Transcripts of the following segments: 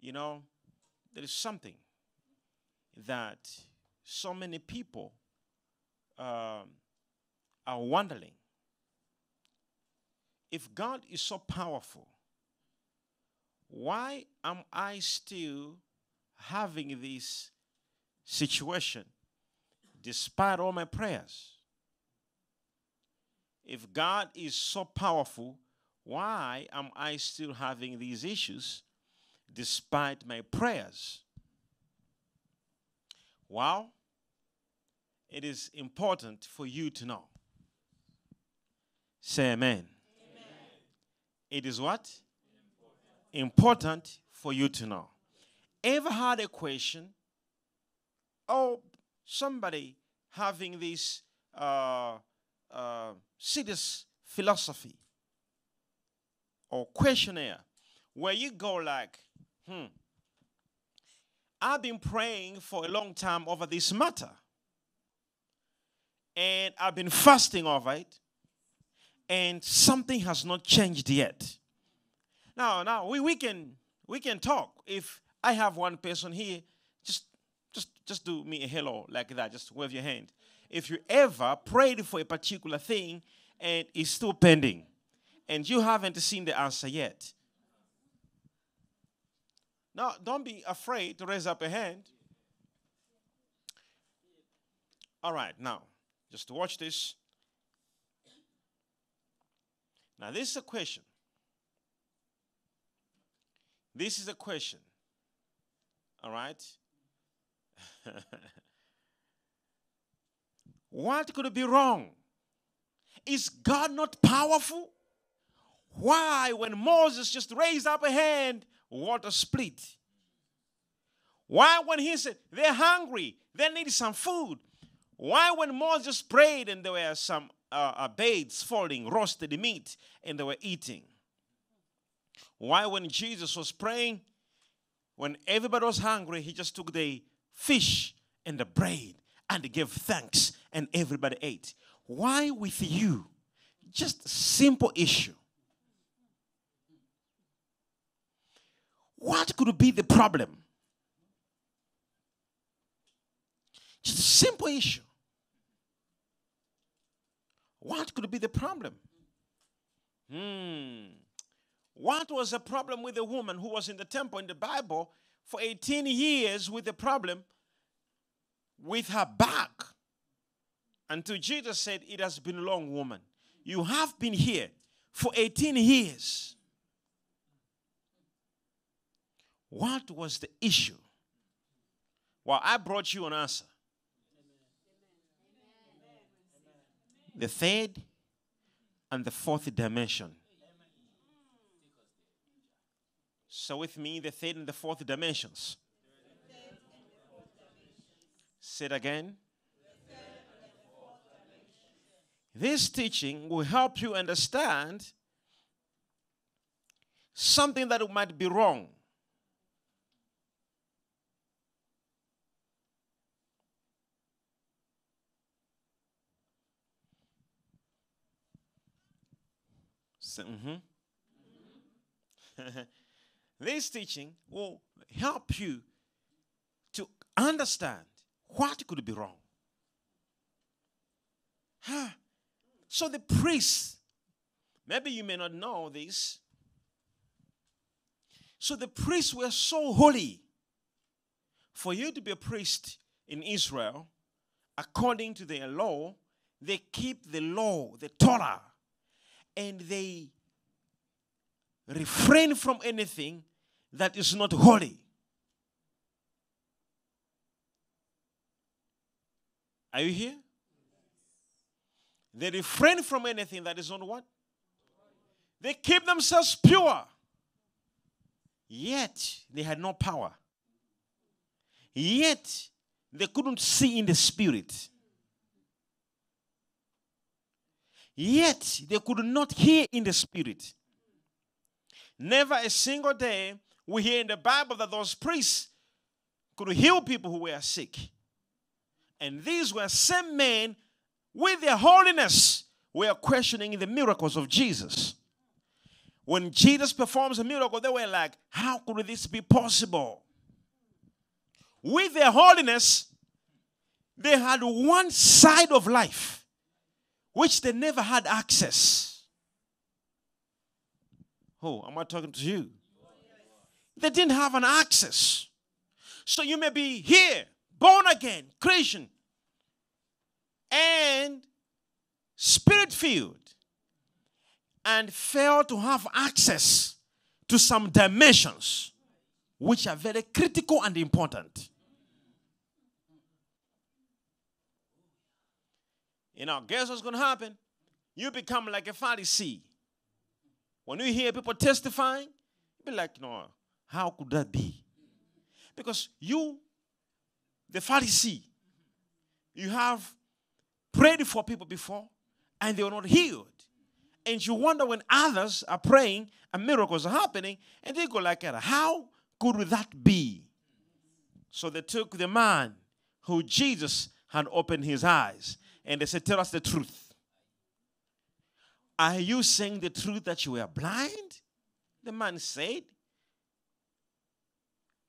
you know, there is something that so many people um, are wondering. If God is so powerful, why am I still having this situation despite all my prayers? If God is so powerful, why am I still having these issues despite my prayers? Well, it is important for you to know. Say amen. amen. It is what? Important. important for you to know. Ever had a question? Oh, somebody having this uh, uh, serious philosophy or questionnaire where you go like, hmm, I've been praying for a long time over this matter. And I've been fasting over it. And something has not changed yet. Now, now we, we can we can talk. If I have one person here, just just just do me a hello like that. Just wave your hand. If you ever prayed for a particular thing and it's still pending, and you haven't seen the answer yet, now, don't be afraid to raise up a hand. All right, now, just watch this. Now, this is a question. This is a question. All right? what could be wrong? Is God not powerful? Why, when Moses just raised up a hand, water split. Why, when he said they're hungry, they need some food? Why, when Moses prayed and there were some uh, uh, babes falling, roasted meat, and they were eating? Why, when Jesus was praying, when everybody was hungry, he just took the fish and the bread and gave thanks, and everybody ate? Why with you? Just simple issue. What could be the problem? Just a simple issue. What could be the problem? Hmm. What was the problem with the woman who was in the temple in the Bible for 18 years with the problem with her back? Until Jesus said, It has been long, woman. You have been here for 18 years. What was the issue? Well, I brought you an answer. The third and the fourth dimension. So, with me, the third and the fourth dimensions. Say it again. This teaching will help you understand something that might be wrong mm-hmm. this teaching will help you to understand what could be wrong. so the priests, maybe you may not know this. So the priests were so holy. For you to be a priest in Israel, according to their law, they keep the law, the Torah, and they refrain from anything that is not holy. Are you here? They refrain from anything that is not what? They keep themselves pure. Yet they had no power. Yet they couldn't see in the spirit. Yet they could not hear in the spirit. Never a single day we hear in the Bible that those priests could heal people who were sick. And these were same men with their holiness were questioning the miracles of Jesus. when Jesus performs a miracle, they were like, How could this be possible? With their holiness, they had one side of life which they never had access. Oh, am I talking to you? They didn't have an access. So you may be here, born again, Christian, and spirit filled, and fail to have access to some dimensions which are very critical and important. You know, guess what's going to happen? You become like a Pharisee. When you hear people testifying, you be like, no, how could that be? Because you, the Pharisee, you have prayed for people before and they were not healed. And you wonder when others are praying and miracles are happening, and they go like, how could that be? So they took the man who Jesus had opened his eyes and they said, Tell us the truth. Are you saying the truth that you were blind? The man said,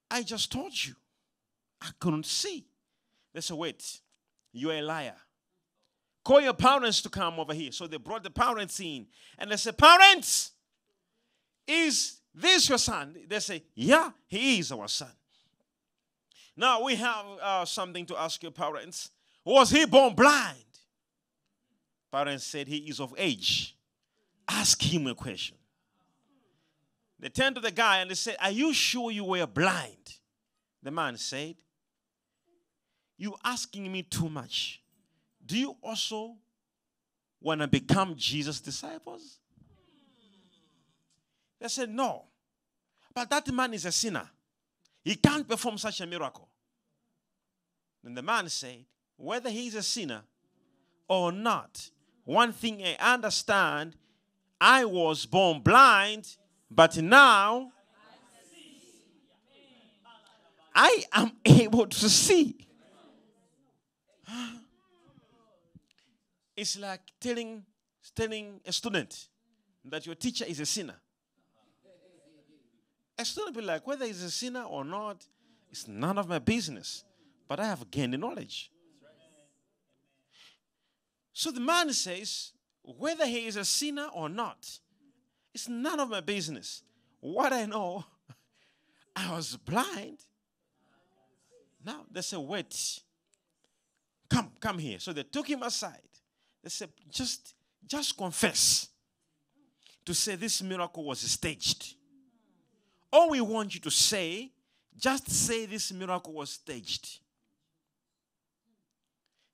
I just told you. I couldn't see. They said, Wait, you're a liar. Call your parents to come over here. So they brought the parents in and they said, Parents, is this your son? They say, Yeah, he is our son. Now we have uh, something to ask your parents. Was he born blind? Parents said he is of age. Ask him a question. They turned to the guy and they said, Are you sure you were blind? The man said, You asking me too much. Do you also want to become Jesus' disciples? They said, No. But that man is a sinner. He can't perform such a miracle. Then the man said, Whether he is a sinner or not, one thing I understand I was born blind, but now I am able to see. It's like telling, telling a student that your teacher is a sinner. A student be like, whether he's a sinner or not, it's none of my business. But I have gained the knowledge. So the man says, whether he is a sinner or not, it's none of my business. What I know, I was blind. Now they say, wait, come, come here. So they took him aside. They said, just, just confess to say this miracle was staged. All we want you to say, just say this miracle was staged.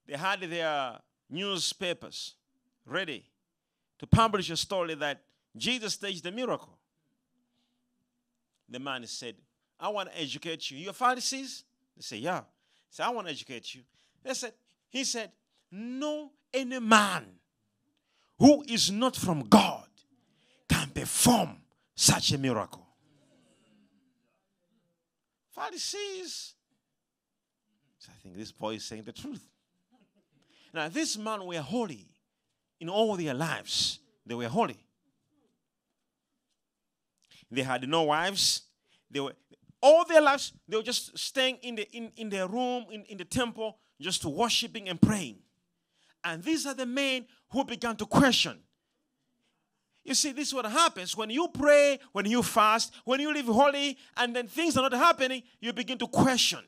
They had their newspapers ready to publish a story that Jesus staged a miracle. The man said, I want to educate you. You're Pharisees? They say, Yeah. He said, I want to educate you. They said, He said, No any man who is not from God can perform such a miracle. Pharisees. So I think this boy is saying the truth. Now, this man were holy in all their lives. They were holy. They had no wives. They were all their lives, they were just staying in the in, in their room, in, in the temple, just worshiping and praying. And these are the men who began to question. You see, this is what happens when you pray, when you fast, when you live holy, and then things are not happening, you begin to question.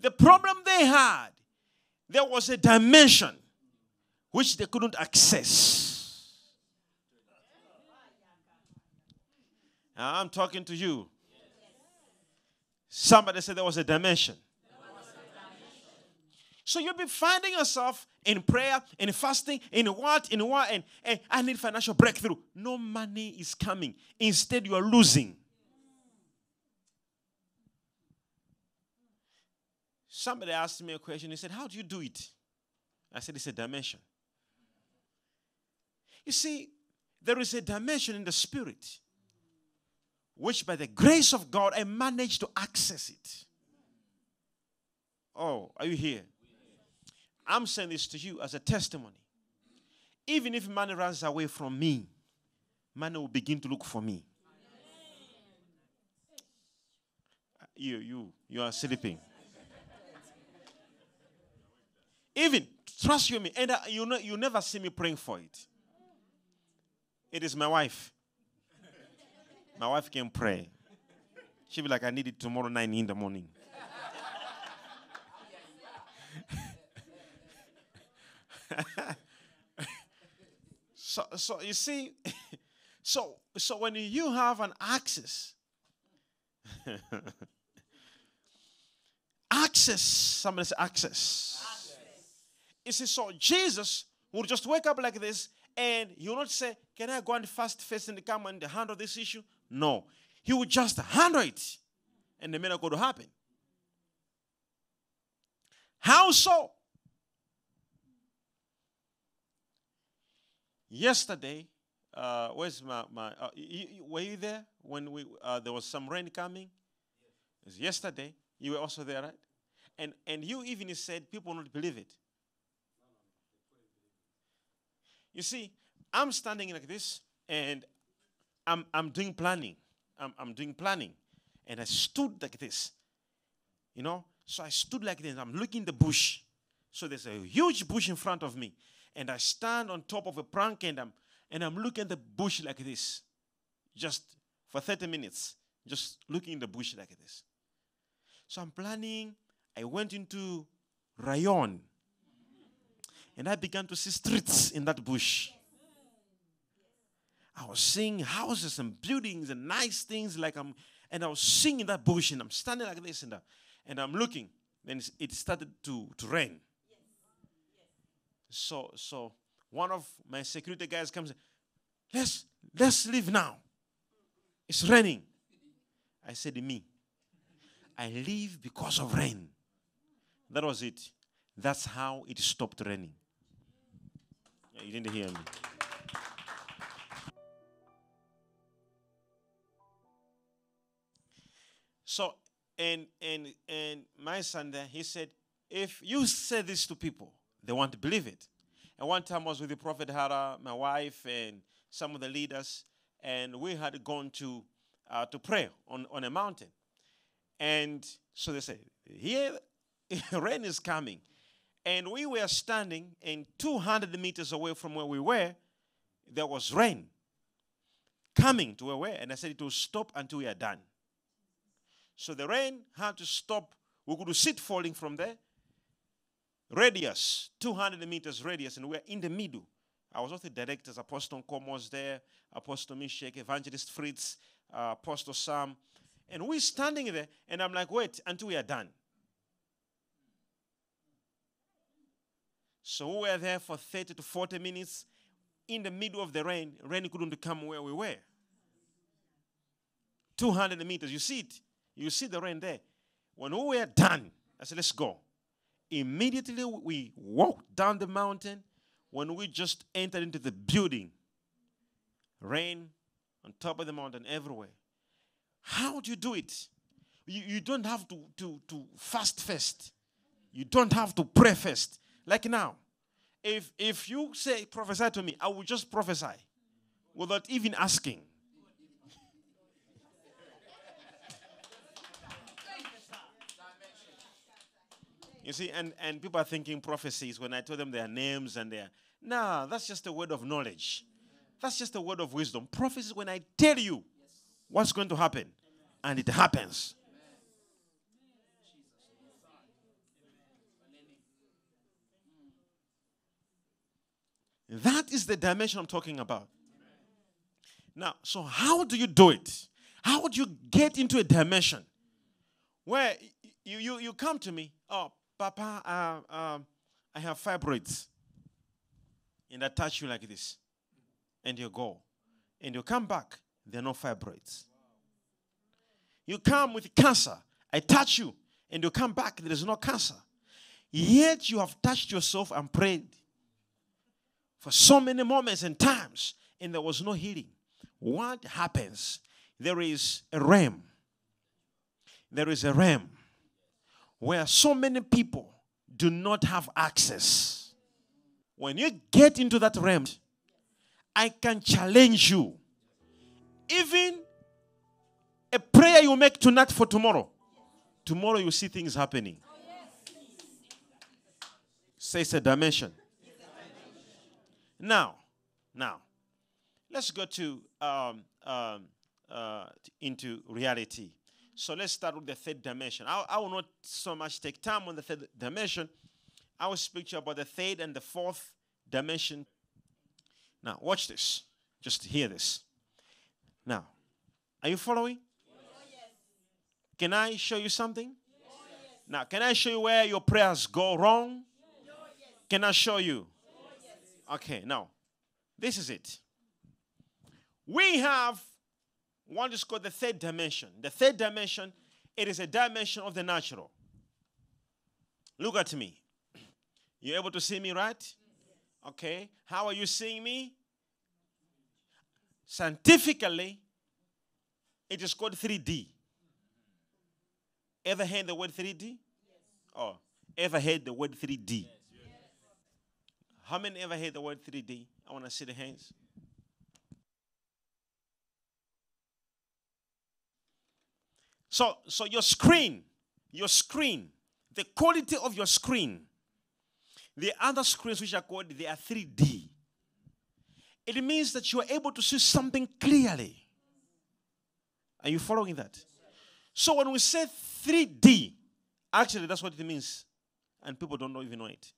The problem they had there was a dimension which they couldn't access. Now, I'm talking to you. Somebody said there was a dimension. So you'll be finding yourself in prayer, in fasting, in what, in what, and, and I need financial breakthrough. No money is coming. Instead, you are losing. Somebody asked me a question. He said, How do you do it? I said, It's a dimension. You see, there is a dimension in the spirit which, by the grace of God, I managed to access it. Oh, are you here? I'm saying this to you as a testimony. Even if money runs away from me, money will begin to look for me. You, you, you are sleeping. Even trust you me, and uh, you know you never see me praying for it. It is my wife. My wife can pray. She'll be like, I need it tomorrow nine in the morning. so, so you see, so so when you have an access, access, somebody say access. You see, so Jesus would just wake up like this and you will not say, Can I go and fast face and come and handle this issue? No. He would just handle it and the miracle would happen. How so? Yesterday, uh, where's my, my uh, you, were you there when we, uh, there was some rain coming? Yes. yesterday. You were also there, right? And, and you even said people don't believe it. You see, I'm standing like this and I'm, I'm doing planning. I'm, I'm doing planning. And I stood like this. You know? So I stood like this. I'm looking the bush. So there's a huge bush in front of me. And I stand on top of a plank and I'm and I'm looking the bush like this. Just for 30 minutes. Just looking in the bush like this. So I'm planning. I went into Rayon and I began to see streets in that bush. I was seeing houses and buildings and nice things like I'm, and I was seeing in that bush and I'm standing like this and, uh, and I'm looking. Then it started to, to rain. So, so one of my security guys comes, let's, let's leave now. It's raining. I said, me, I leave because of rain. That was it. That's how it stopped raining. You didn't hear me. So, and and and my son there, he said, if you say this to people, they want to believe it. And one time I was with the Prophet Hara, my wife, and some of the leaders, and we had gone to uh, to pray on, on a mountain. And so they said, Here rain is coming. And we were standing, and 200 meters away from where we were, there was rain coming to where we were. And I said it will stop until we are done. So the rain had to stop. We could see it falling from there. Radius, 200 meters radius, and we're in the middle. I was with the directors, Apostle Komos there, Apostle Mishek, Evangelist Fritz, uh, Apostle Sam. And we're standing there, and I'm like, wait until we are done. So we were there for 30 to 40 minutes in the middle of the rain. Rain couldn't come where we were. 200 meters. You see it. You see the rain there. When we were done, I said, let's go. Immediately we walked down the mountain. When we just entered into the building, rain on top of the mountain everywhere. How do you do it? You, you don't have to, to, to fast first. You don't have to pray first. Like now, if if you say prophesy to me, I will just prophesy without even asking. You see, and, and people are thinking prophecies when I tell them their names and their. Nah, that's just a word of knowledge. That's just a word of wisdom. Prophecy when I tell you what's going to happen, and it happens. That is the dimension I'm talking about. Now, so how do you do it? How do you get into a dimension where you, you, you come to me, oh, Papa, uh, I have fibroids. And I touch you like this. And you go. And you come back, there are no fibroids. You come with cancer. I touch you. And you come back, there is no cancer. Yet you have touched yourself and prayed for so many moments and times, and there was no healing. What happens? There is a realm. There is a realm where so many people do not have access. When you get into that realm, I can challenge you Even a prayer you make tonight for tomorrow, tomorrow you see things happening. Say it's a dimension. Now, now, let's go to um, um, uh, into reality. So let's start with the third dimension. I, I will not so much take time on the third dimension. I will speak to you about the third and the fourth dimension. Now, watch this. Just hear this. Now, are you following? Yes. Can I show you something? Yes. Now, can I show you where your prayers go wrong? Yes. Can I show you? Okay, now, this is it. We have one is called the third dimension. The third dimension, it is a dimension of the natural. Look at me. You able to see me, right? Okay. How are you seeing me? Scientifically, it is called 3D. Ever heard the word 3D? Oh, ever heard the word 3D? How many ever heard the word 3D? I want to see the hands. So, so your screen, your screen, the quality of your screen, the other screens which are called, they are 3D. It means that you are able to see something clearly. Are you following that? So when we say 3D, actually that's what it means. And people don't even know it.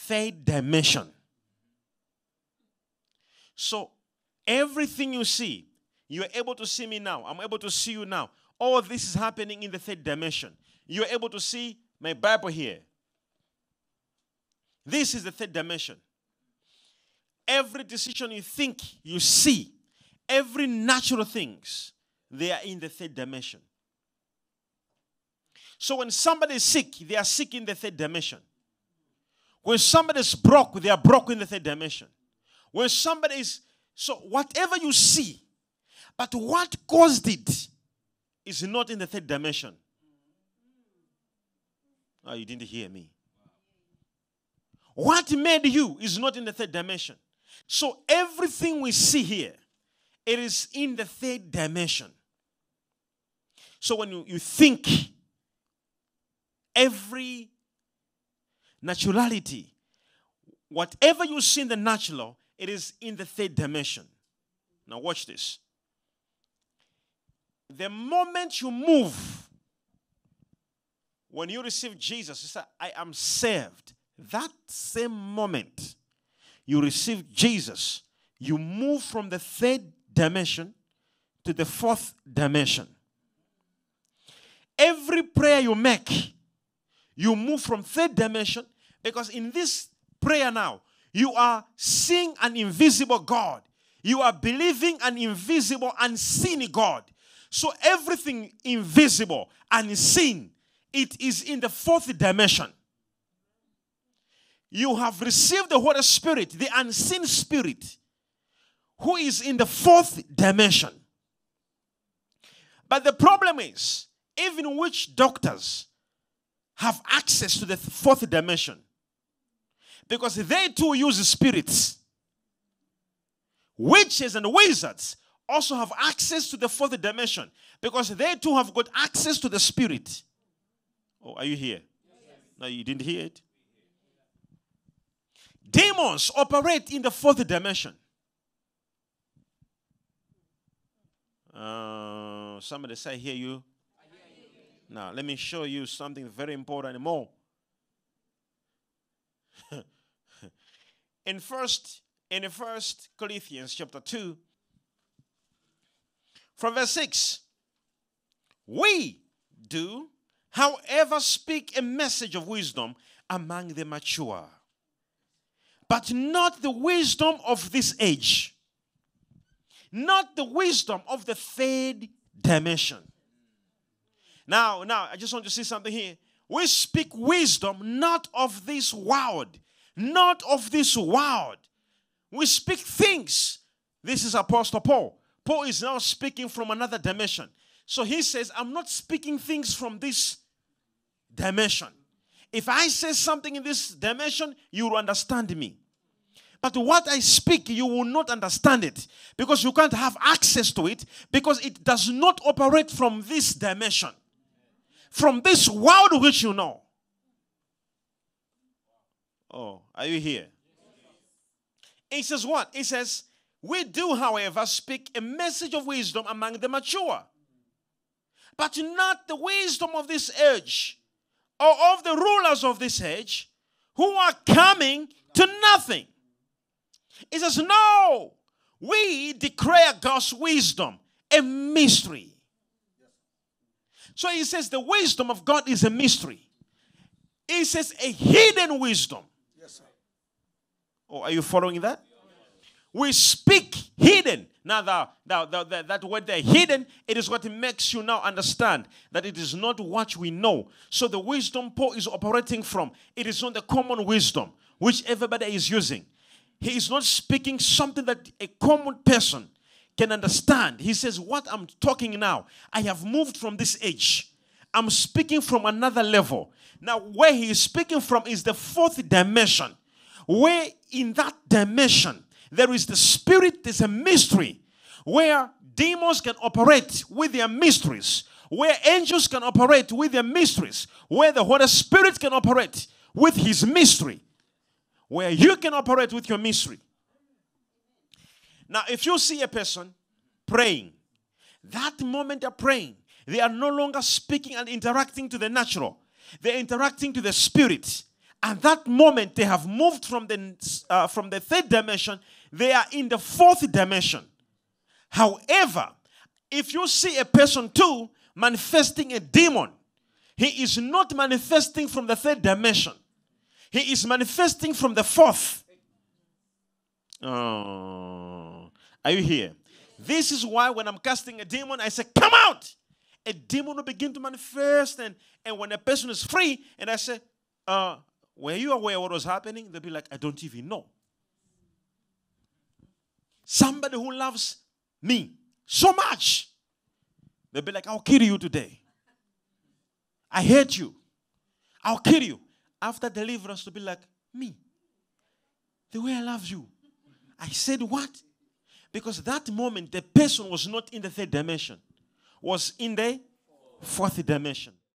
Third dimension. So everything you see, you are able to see me now. I'm able to see you now. All this is happening in the third dimension. You're able to see my Bible here. This is the third dimension. Every decision you think, you see, every natural things, they are in the third dimension. So when somebody is sick, they are sick in the third dimension. When somebody is broke, they are broke in the third dimension. When somebody is so whatever you see, but what caused it is not in the third dimension. Oh, you didn't hear me. What made you is not in the third dimension. So everything we see here, it is in the third dimension. So when you, you think, every naturality, whatever you see in the natural, it is in the third dimension. Now watch this. The moment you move, when you receive Jesus, you say, I am saved. That same moment you receive Jesus, you move from the third dimension to the fourth dimension. Every prayer you make, you move from third dimension because in this prayer now, you are seeing an invisible God. You are believing an invisible, unseen God. So everything invisible and seen, it is in the fourth dimension. You have received the Holy Spirit, the unseen spirit, who is in the fourth dimension. But the problem is, even witch doctors have access to the fourth dimension because they too use spirits. Witches and wizards also have access to the fourth dimension because they too have got access to the spirit. Oh, are you here? No, you didn't hear it. Demons operate in the fourth dimension. Uh, somebody say, hear you. Now, let me show you something very important more. in first in the first Corinthians chapter 2 from verse 6 we do however speak a message of wisdom among the mature but not the wisdom of this age not the wisdom of the third dimension now, now, I just want to see something here. We speak wisdom not of this world, not of this world. We speak things. This is Apostle Paul. Paul is now speaking from another dimension. So he says, I'm not speaking things from this dimension. If I say something in this dimension, you will understand me. But what I speak, you will not understand it because you can't have access to it because it does not operate from this dimension, from this world which you know. Oh, are you here? It says what? It says, We do, however, speak a message of wisdom among the mature, but not the wisdom of this age or of the rulers of this age who are coming to nothing. It says, No, we declare God's wisdom a mystery. So he says the wisdom of God is a mystery. He says a hidden wisdom. Yes, sir. Oh, are you following that? We speak hidden. Now, the, the, the, that word there, hidden, it is what makes you now understand that it is not what we know. So the wisdom Paul is operating from, it is not the common wisdom which everybody is using. He is not speaking something that a common person can understand. He says, What I'm talking now, I have moved from this age. I'm speaking from another level. Now, where he is speaking from is the fourth dimension, where in that dimension, there is the spirit, there's a mystery where demons can operate with their mysteries, where angels can operate with their mysteries, where the Holy Spirit can operate with his mystery where you can operate with your mystery. Now, if you see a person praying, that moment they're praying, they are no longer speaking and interacting to the natural, they're interacting to the spirit. And that moment they have moved from the, uh, from the third dimension, they are in the fourth dimension. However, if you see a person too manifesting a demon, he is not manifesting from the third dimension. He is manifesting from the fourth. Oh, are you here? This is why when I'm casting a demon, I say, Come out! A demon will begin to manifest. And, and when a person is free, and I say, uh, Were you aware what was happening? They'll be like, I don't even know. Somebody who loves me so much, they'll be like, I'll kill you today. I hate you. I'll kill you after deliverance to be like, me. The way I love you. I said, what? Because that moment, the person was not in the third dimension, was in the fourth dimension.